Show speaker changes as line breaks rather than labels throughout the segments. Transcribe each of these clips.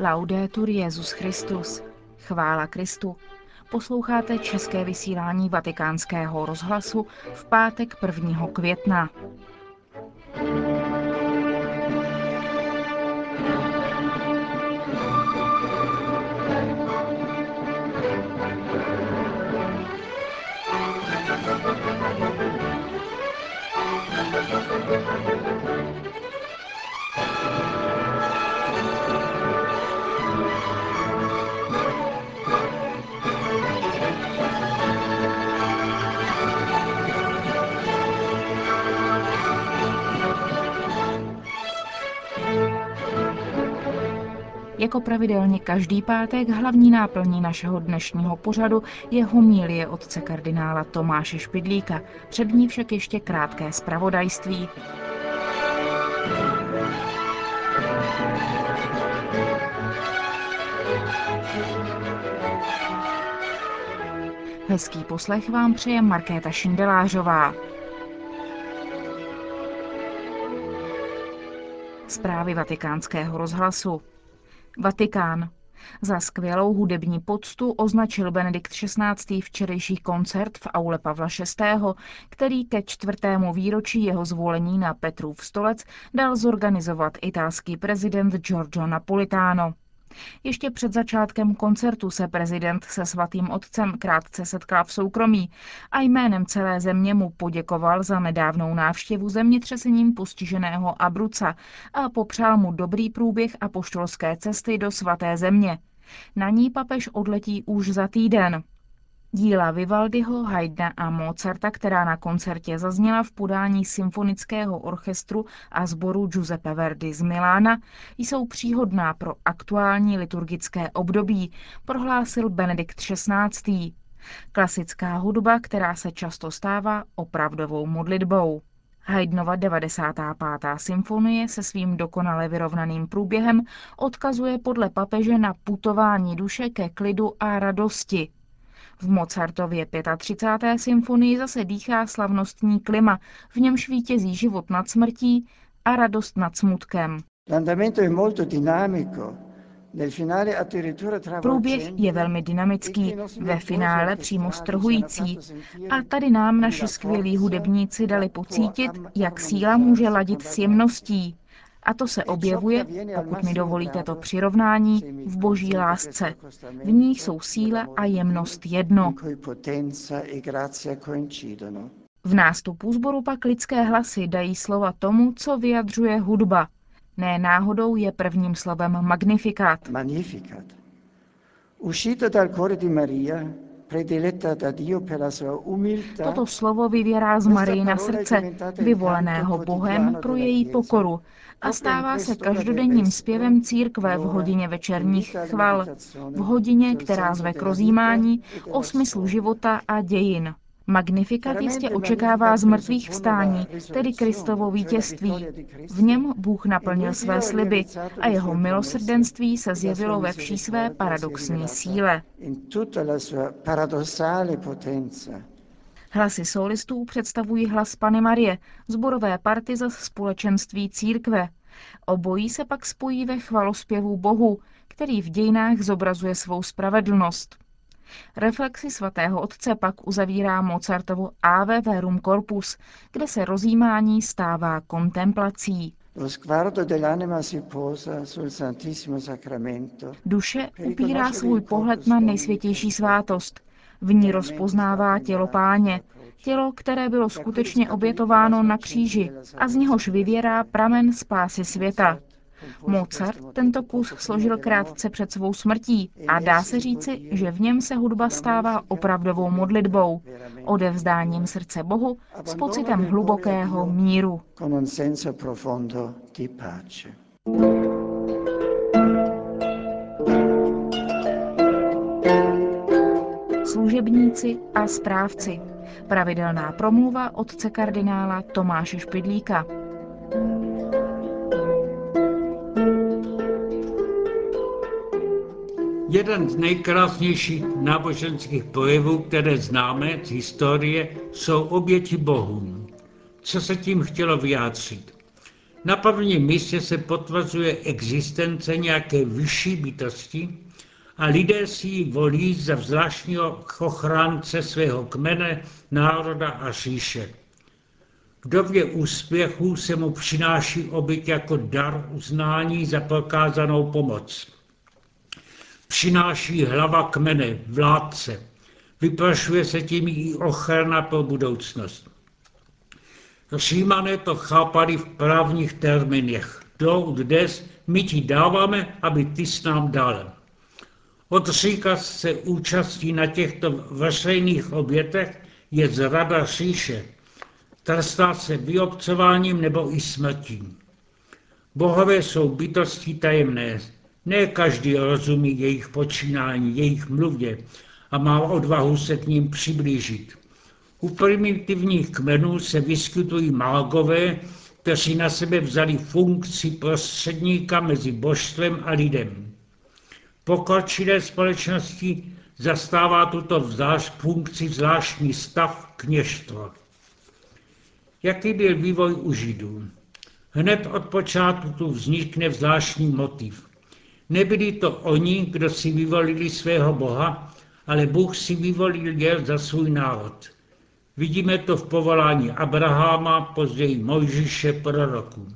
Laudetur Jezus Christus. Chvála Kristu. Posloucháte české vysílání Vatikánského rozhlasu v pátek 1. května. Jako pravidelně každý pátek hlavní náplní našeho dnešního pořadu je homílie otce kardinála Tomáše Špidlíka, před ní však ještě krátké zpravodajství. Hezký poslech vám přeje Markéta Šindelářová. Zprávy vatikánského rozhlasu. Vatikán. Za skvělou hudební poctu označil Benedikt XVI. včerejší koncert v aule Pavla VI., který ke čtvrtému výročí jeho zvolení na Petrův stolec dal zorganizovat italský prezident Giorgio Napolitano. Ještě před začátkem koncertu se prezident se svatým otcem krátce setkal v soukromí a jménem celé země mu poděkoval za nedávnou návštěvu zemětřesením postiženého Abruca a popřál mu dobrý průběh a poštolské cesty do svaté země. Na ní papež odletí už za týden. Díla Vivaldiho, Haydna a Mozarta, která na koncertě zazněla v podání symfonického orchestru a sboru Giuseppe Verdi z Milána, jsou příhodná pro aktuální liturgické období, prohlásil Benedikt XVI. Klasická hudba, která se často stává opravdovou modlitbou. Haydnova 95. symfonie se svým dokonale vyrovnaným průběhem odkazuje podle papeže na putování duše ke klidu a radosti, v Mozartově 35. symfonii zase dýchá slavnostní klima, v němž vítězí život nad smrtí a radost nad smutkem. Průběh je velmi dynamický, ve finále přímo strhující. A tady nám naši skvělí hudebníci dali pocítit, jak síla může ladit s jemností, a to se objevuje, pokud mi dovolíte to přirovnání, v boží lásce. V ní jsou síla a jemnost jedno. V nástupu sboru pak lidské hlasy dají slova tomu, co vyjadřuje hudba. Ne náhodou je prvním slovem magnifikat. Magnificat. Uscito dal cuore di Maria, Toto slovo vyvěrá z Marii na srdce, vyvoleného Bohem pro její pokoru a stává se každodenním zpěvem církve v hodině večerních chval, v hodině, která zve k rozjímání o smyslu života a dějin. Magnifikat jistě očekává z mrtvých vstání, tedy Kristovo vítězství. V něm Bůh naplnil své sliby a jeho milosrdenství se zjevilo ve vší své paradoxní síle. Hlasy solistů představují hlas Pany Marie, zborové party za společenství církve. Obojí se pak spojí ve chvalospěvu Bohu, který v dějinách zobrazuje svou spravedlnost. Reflexi svatého otce pak uzavírá Mozartovu Ave Verum Corpus, kde se rozjímání stává kontemplací. Duše upírá svůj pohled na nejsvětější svátost. V ní rozpoznává tělo páně, tělo, které bylo skutečně obětováno na kříži a z něhož vyvěrá pramen spásy světa. Mozart tento kus složil krátce před svou smrtí a dá se říci, že v něm se hudba stává opravdovou modlitbou, odevzdáním srdce Bohu s pocitem hlubokého míru. Služebníci a správci. Pravidelná promluva otce kardinála Tomáše Špidlíka.
Jeden z nejkrásnějších náboženských projevů, které známe z historie, jsou oběti bohům. Co se tím chtělo vyjádřit? Na prvním místě se potvrzuje existence nějaké vyšší bytosti a lidé si ji volí za zvláštního ochránce svého kmene, národa a říše. V době úspěchu se mu přináší obyt jako dar uznání za prokázanou pomoc. Přináší hlava kmene, vládce. Vyprašuje se tím i ochrana pro budoucnost. Římané to chápali v právních termínech. Do des, my ti dáváme, aby ty s nám dal. Odříkat se účastí na těchto veřejných obětech je zrada říše. Trestá se vyobcováním nebo i smrtí. Bohové jsou bytosti tajemné. Ne každý rozumí jejich počínání, jejich mluvě a má odvahu se k ním přiblížit. U primitivních kmenů se vyskytují mágové, kteří na sebe vzali funkci prostředníka mezi božstvem a lidem. Pokročilé společnosti zastává tuto vzdáš, funkci zvláštní stav kněžstva. Jaký byl vývoj u Židů? Hned od počátku tu vznikne zvláštní motiv. Nebyli to oni, kdo si vyvolili svého Boha, ale Bůh si vyvolil je za svůj národ. Vidíme to v povolání Abraháma, později Mojžíše, proroků.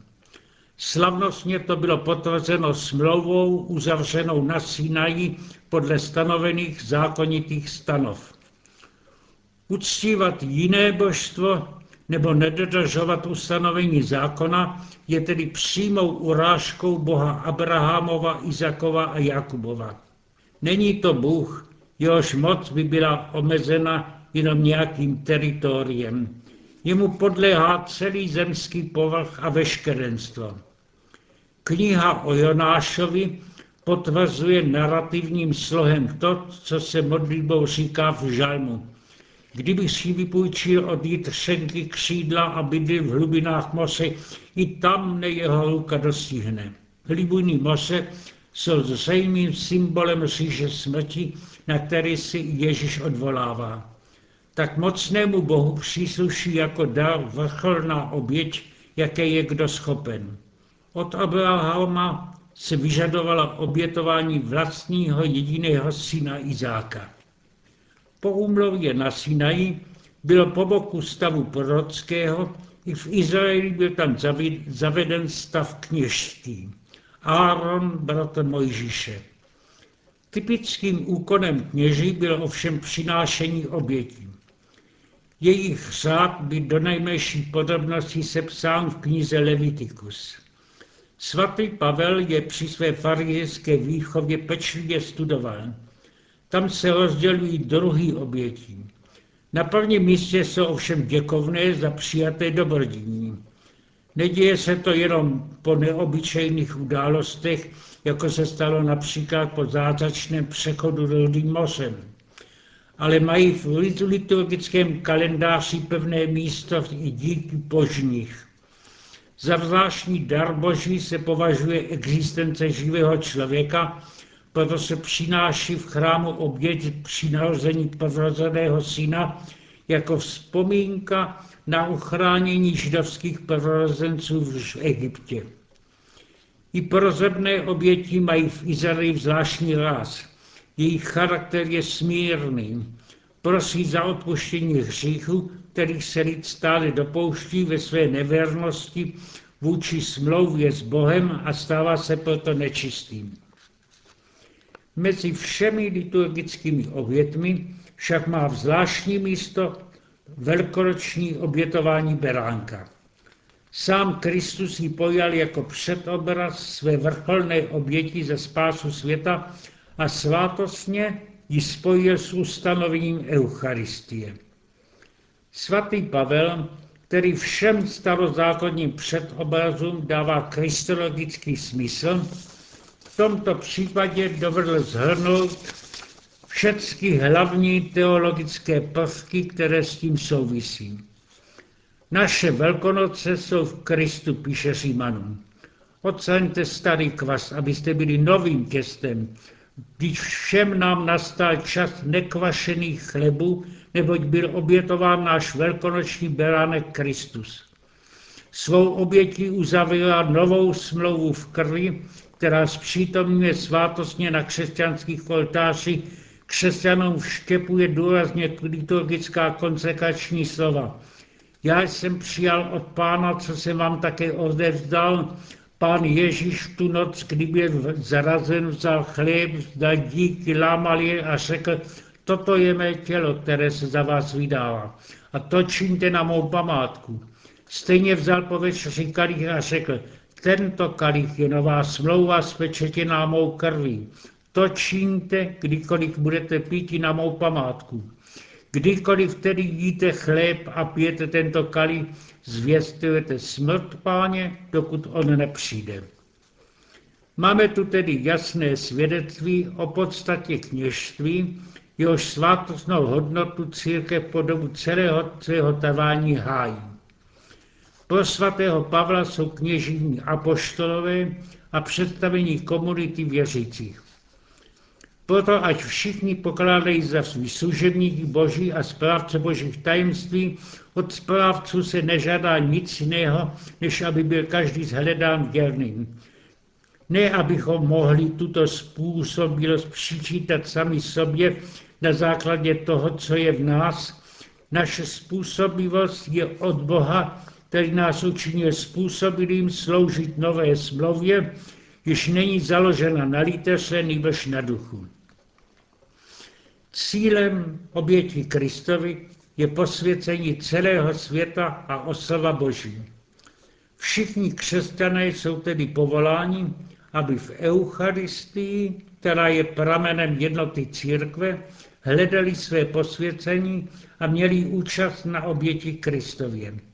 Slavnostně to bylo potvrzeno smlouvou uzavřenou na Sinaji podle stanovených zákonitých stanov. Uctívat jiné božstvo nebo nedodržovat ustanovení zákona je tedy přímou urážkou Boha Abrahamova, Izakova a Jakubova. Není to Bůh, jehož moc by byla omezena jenom nějakým teritoriem. Jemu podléhá celý zemský povrch a veškerenstvo. Kniha o Jonášovi potvrzuje narrativním slohem to, co se modlitbou říká v žalmu. Kdybych si vypůjčil od Jitřenky křídla a bydlil v hlubinách moře, i tam mne jeho ruka dostihne. Hlubiny moře jsou zřejmým symbolem říše smrti, na který si Ježíš odvolává. Tak mocnému Bohu přísluší jako dar vrcholná oběť, jaké je kdo schopen. Od Abrahama se vyžadovala obětování vlastního jediného syna Izáka. Po úmluvě na Sinaji bylo po boku stavu prorockého i v Izraeli byl tam zaveden stav kněžství. Áron, bratr Mojžíše. Typickým úkonem kněží bylo ovšem přinášení obětí. Jejich řád by do nejmenší podrobnosti sepsán v knize Leviticus. Svatý Pavel je při své farizejské výchově pečlivě studoval. Tam se rozdělují druhy obětí. Na prvním místě jsou ovšem děkovné za přijaté dobrodiní. Neděje se to jenom po neobyčejných událostech, jako se stalo například po zázračném přechodu Rudým mořem, ale mají v liturgickém kalendáři pevné místo i díky božních. Za zvláštní dar boží se považuje existence živého člověka, proto se přináší v chrámu oběť při narození prvorozeného syna jako vzpomínka na uchránění židovských prvorozenců v Egyptě. I prozebné oběti mají v Izraeli zvláštní ráz. Jejich charakter je smírný. Prosí za odpuštění hříchu, kterých se lid stále dopouští ve své nevěrnosti vůči smlouvě s Bohem a stává se proto nečistým. Mezi všemi liturgickými obětmi však má zvláštní místo velkoroční obětování beránka. Sám Kristus ji pojal jako předobraz své vrcholné oběti za spásu světa a svátostně ji spojil s ustanovením Eucharistie. Svatý Pavel, který všem starozákonním předobrazům dává kristologický smysl, tomto případě dovedl zhrnout všechny hlavní teologické prvky, které s tím souvisí. Naše velkonoce jsou v Kristu, píše Římanům. Oceňte starý kvas, abyste byli novým těstem, když všem nám nastal čas nekvašených chlebů, neboť byl obětován náš velkonoční beránek Kristus. Svou obětí uzavřela novou smlouvu v krvi, která zpřítomňuje svátostně na křesťanských oltářích křesťanům vštěpuje důrazně liturgická konsekrační slova. Já jsem přijal od pána, co jsem vám také odevzdal, Pán Ježíš tu noc, kdy byl zarazen, vzal chléb, dal díky, lámal je a řekl, toto je mé tělo, které se za vás vydává. A to čiňte na mou památku. Stejně vzal po večeři kalich a řekl, tento kalich je nová smlouva spečetěná mou krví. To čiňte, kdykoliv budete pít na mou památku. Kdykoliv tedy jíte chléb a pijete tento kalich, zvěstujete smrt páně, dokud on nepřijde. Máme tu tedy jasné svědectví o podstatě kněžství, jehož svátostnou hodnotu církev po dobu celého svého trvání hájí. Pro svatého Pavla jsou kněží apoštolové a představení komunity věřících. Proto ať všichni pokládají za svý služebníky boží a správce božích tajemství, od správců se nežádá nic jiného, než aby byl každý zhledán věrným. Ne, abychom mohli tuto způsobilost přičítat sami sobě na základě toho, co je v nás. Naše způsobilost je od Boha, který nás učinil způsobilým sloužit nové smlouvě, již není založena na liteře, nebož na duchu. Cílem oběti Kristovi je posvěcení celého světa a oslava Boží. Všichni křesťané jsou tedy povoláni, aby v Eucharistii, která je pramenem jednoty církve, hledali své posvěcení a měli účast na oběti Kristově.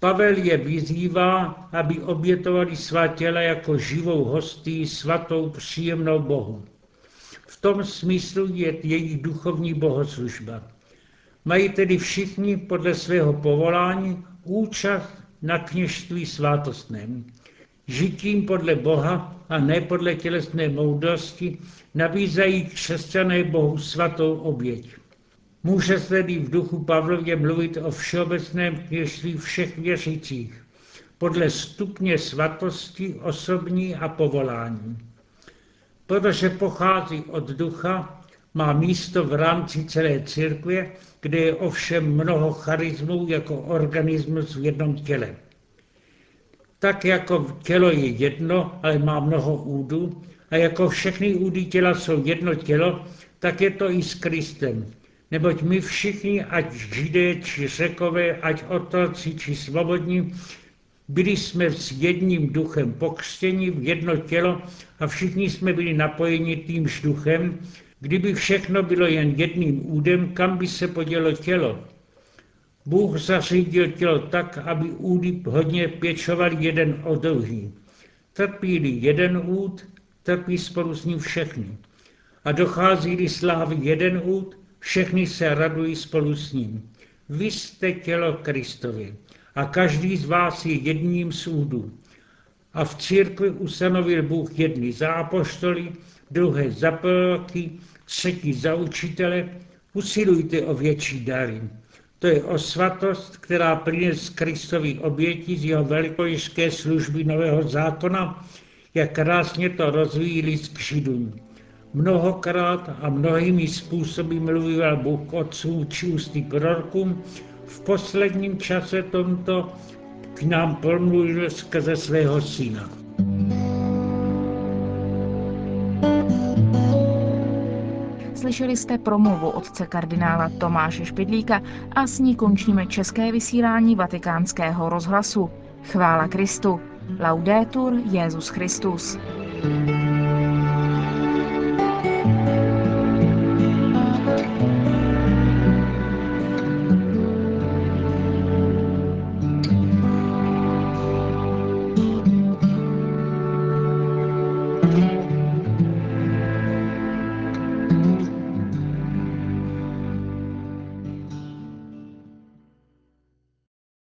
Pavel je vyzývá, aby obětovali svá těla jako živou hostí, svatou, příjemnou Bohu. V tom smyslu je jejich duchovní bohoslužba. Mají tedy všichni podle svého povolání účast na kněžství svátostném. Žitím podle Boha a ne podle tělesné moudrosti nabízají křesťané Bohu svatou oběť. Může se tedy v duchu Pavlově mluvit o všeobecném kněžství všech věřících, podle stupně svatosti osobní a povolání. Protože pochází od ducha, má místo v rámci celé církve, kde je ovšem mnoho charizmů jako organismus v jednom těle. Tak jako tělo je jedno, ale má mnoho údů, a jako všechny údy těla jsou jedno tělo, tak je to i s Kristem. Neboť my všichni, ať židé či řekové, ať otroci či svobodní, byli jsme s jedním duchem pokřtěni v jedno tělo a všichni jsme byli napojeni týmž duchem. Kdyby všechno bylo jen jedným údem, kam by se podělo tělo? Bůh zařídil tělo tak, aby údy hodně pěčovali jeden o druhý. Trpí jeden úd, trpí spolu s ním všechny. A dochází-li slávy jeden úd, všechny se radují spolu s ním. Vy jste tělo Kristovi a každý z vás je jedním z údů. A v církvi ustanovil Bůh jedny za apoštoly, druhé za proroky, třetí za učitele. Usilujte o větší dary. To je o svatost, která plyne z Kristovy oběti, z jeho velikojišské služby Nového zákona, jak krásně to rozvíjí list k Židům. Mnohokrát a mnohými způsoby mluvil Bůh k otcům či ústy prorokům, v posledním čase tomto k nám promluvil skrze svého syna.
Slyšeli jste promluvu otce kardinála Tomáše Špidlíka a s ní končíme české vysílání vatikánského rozhlasu. Chvála Kristu. Laudetur Jezus Christus. thank you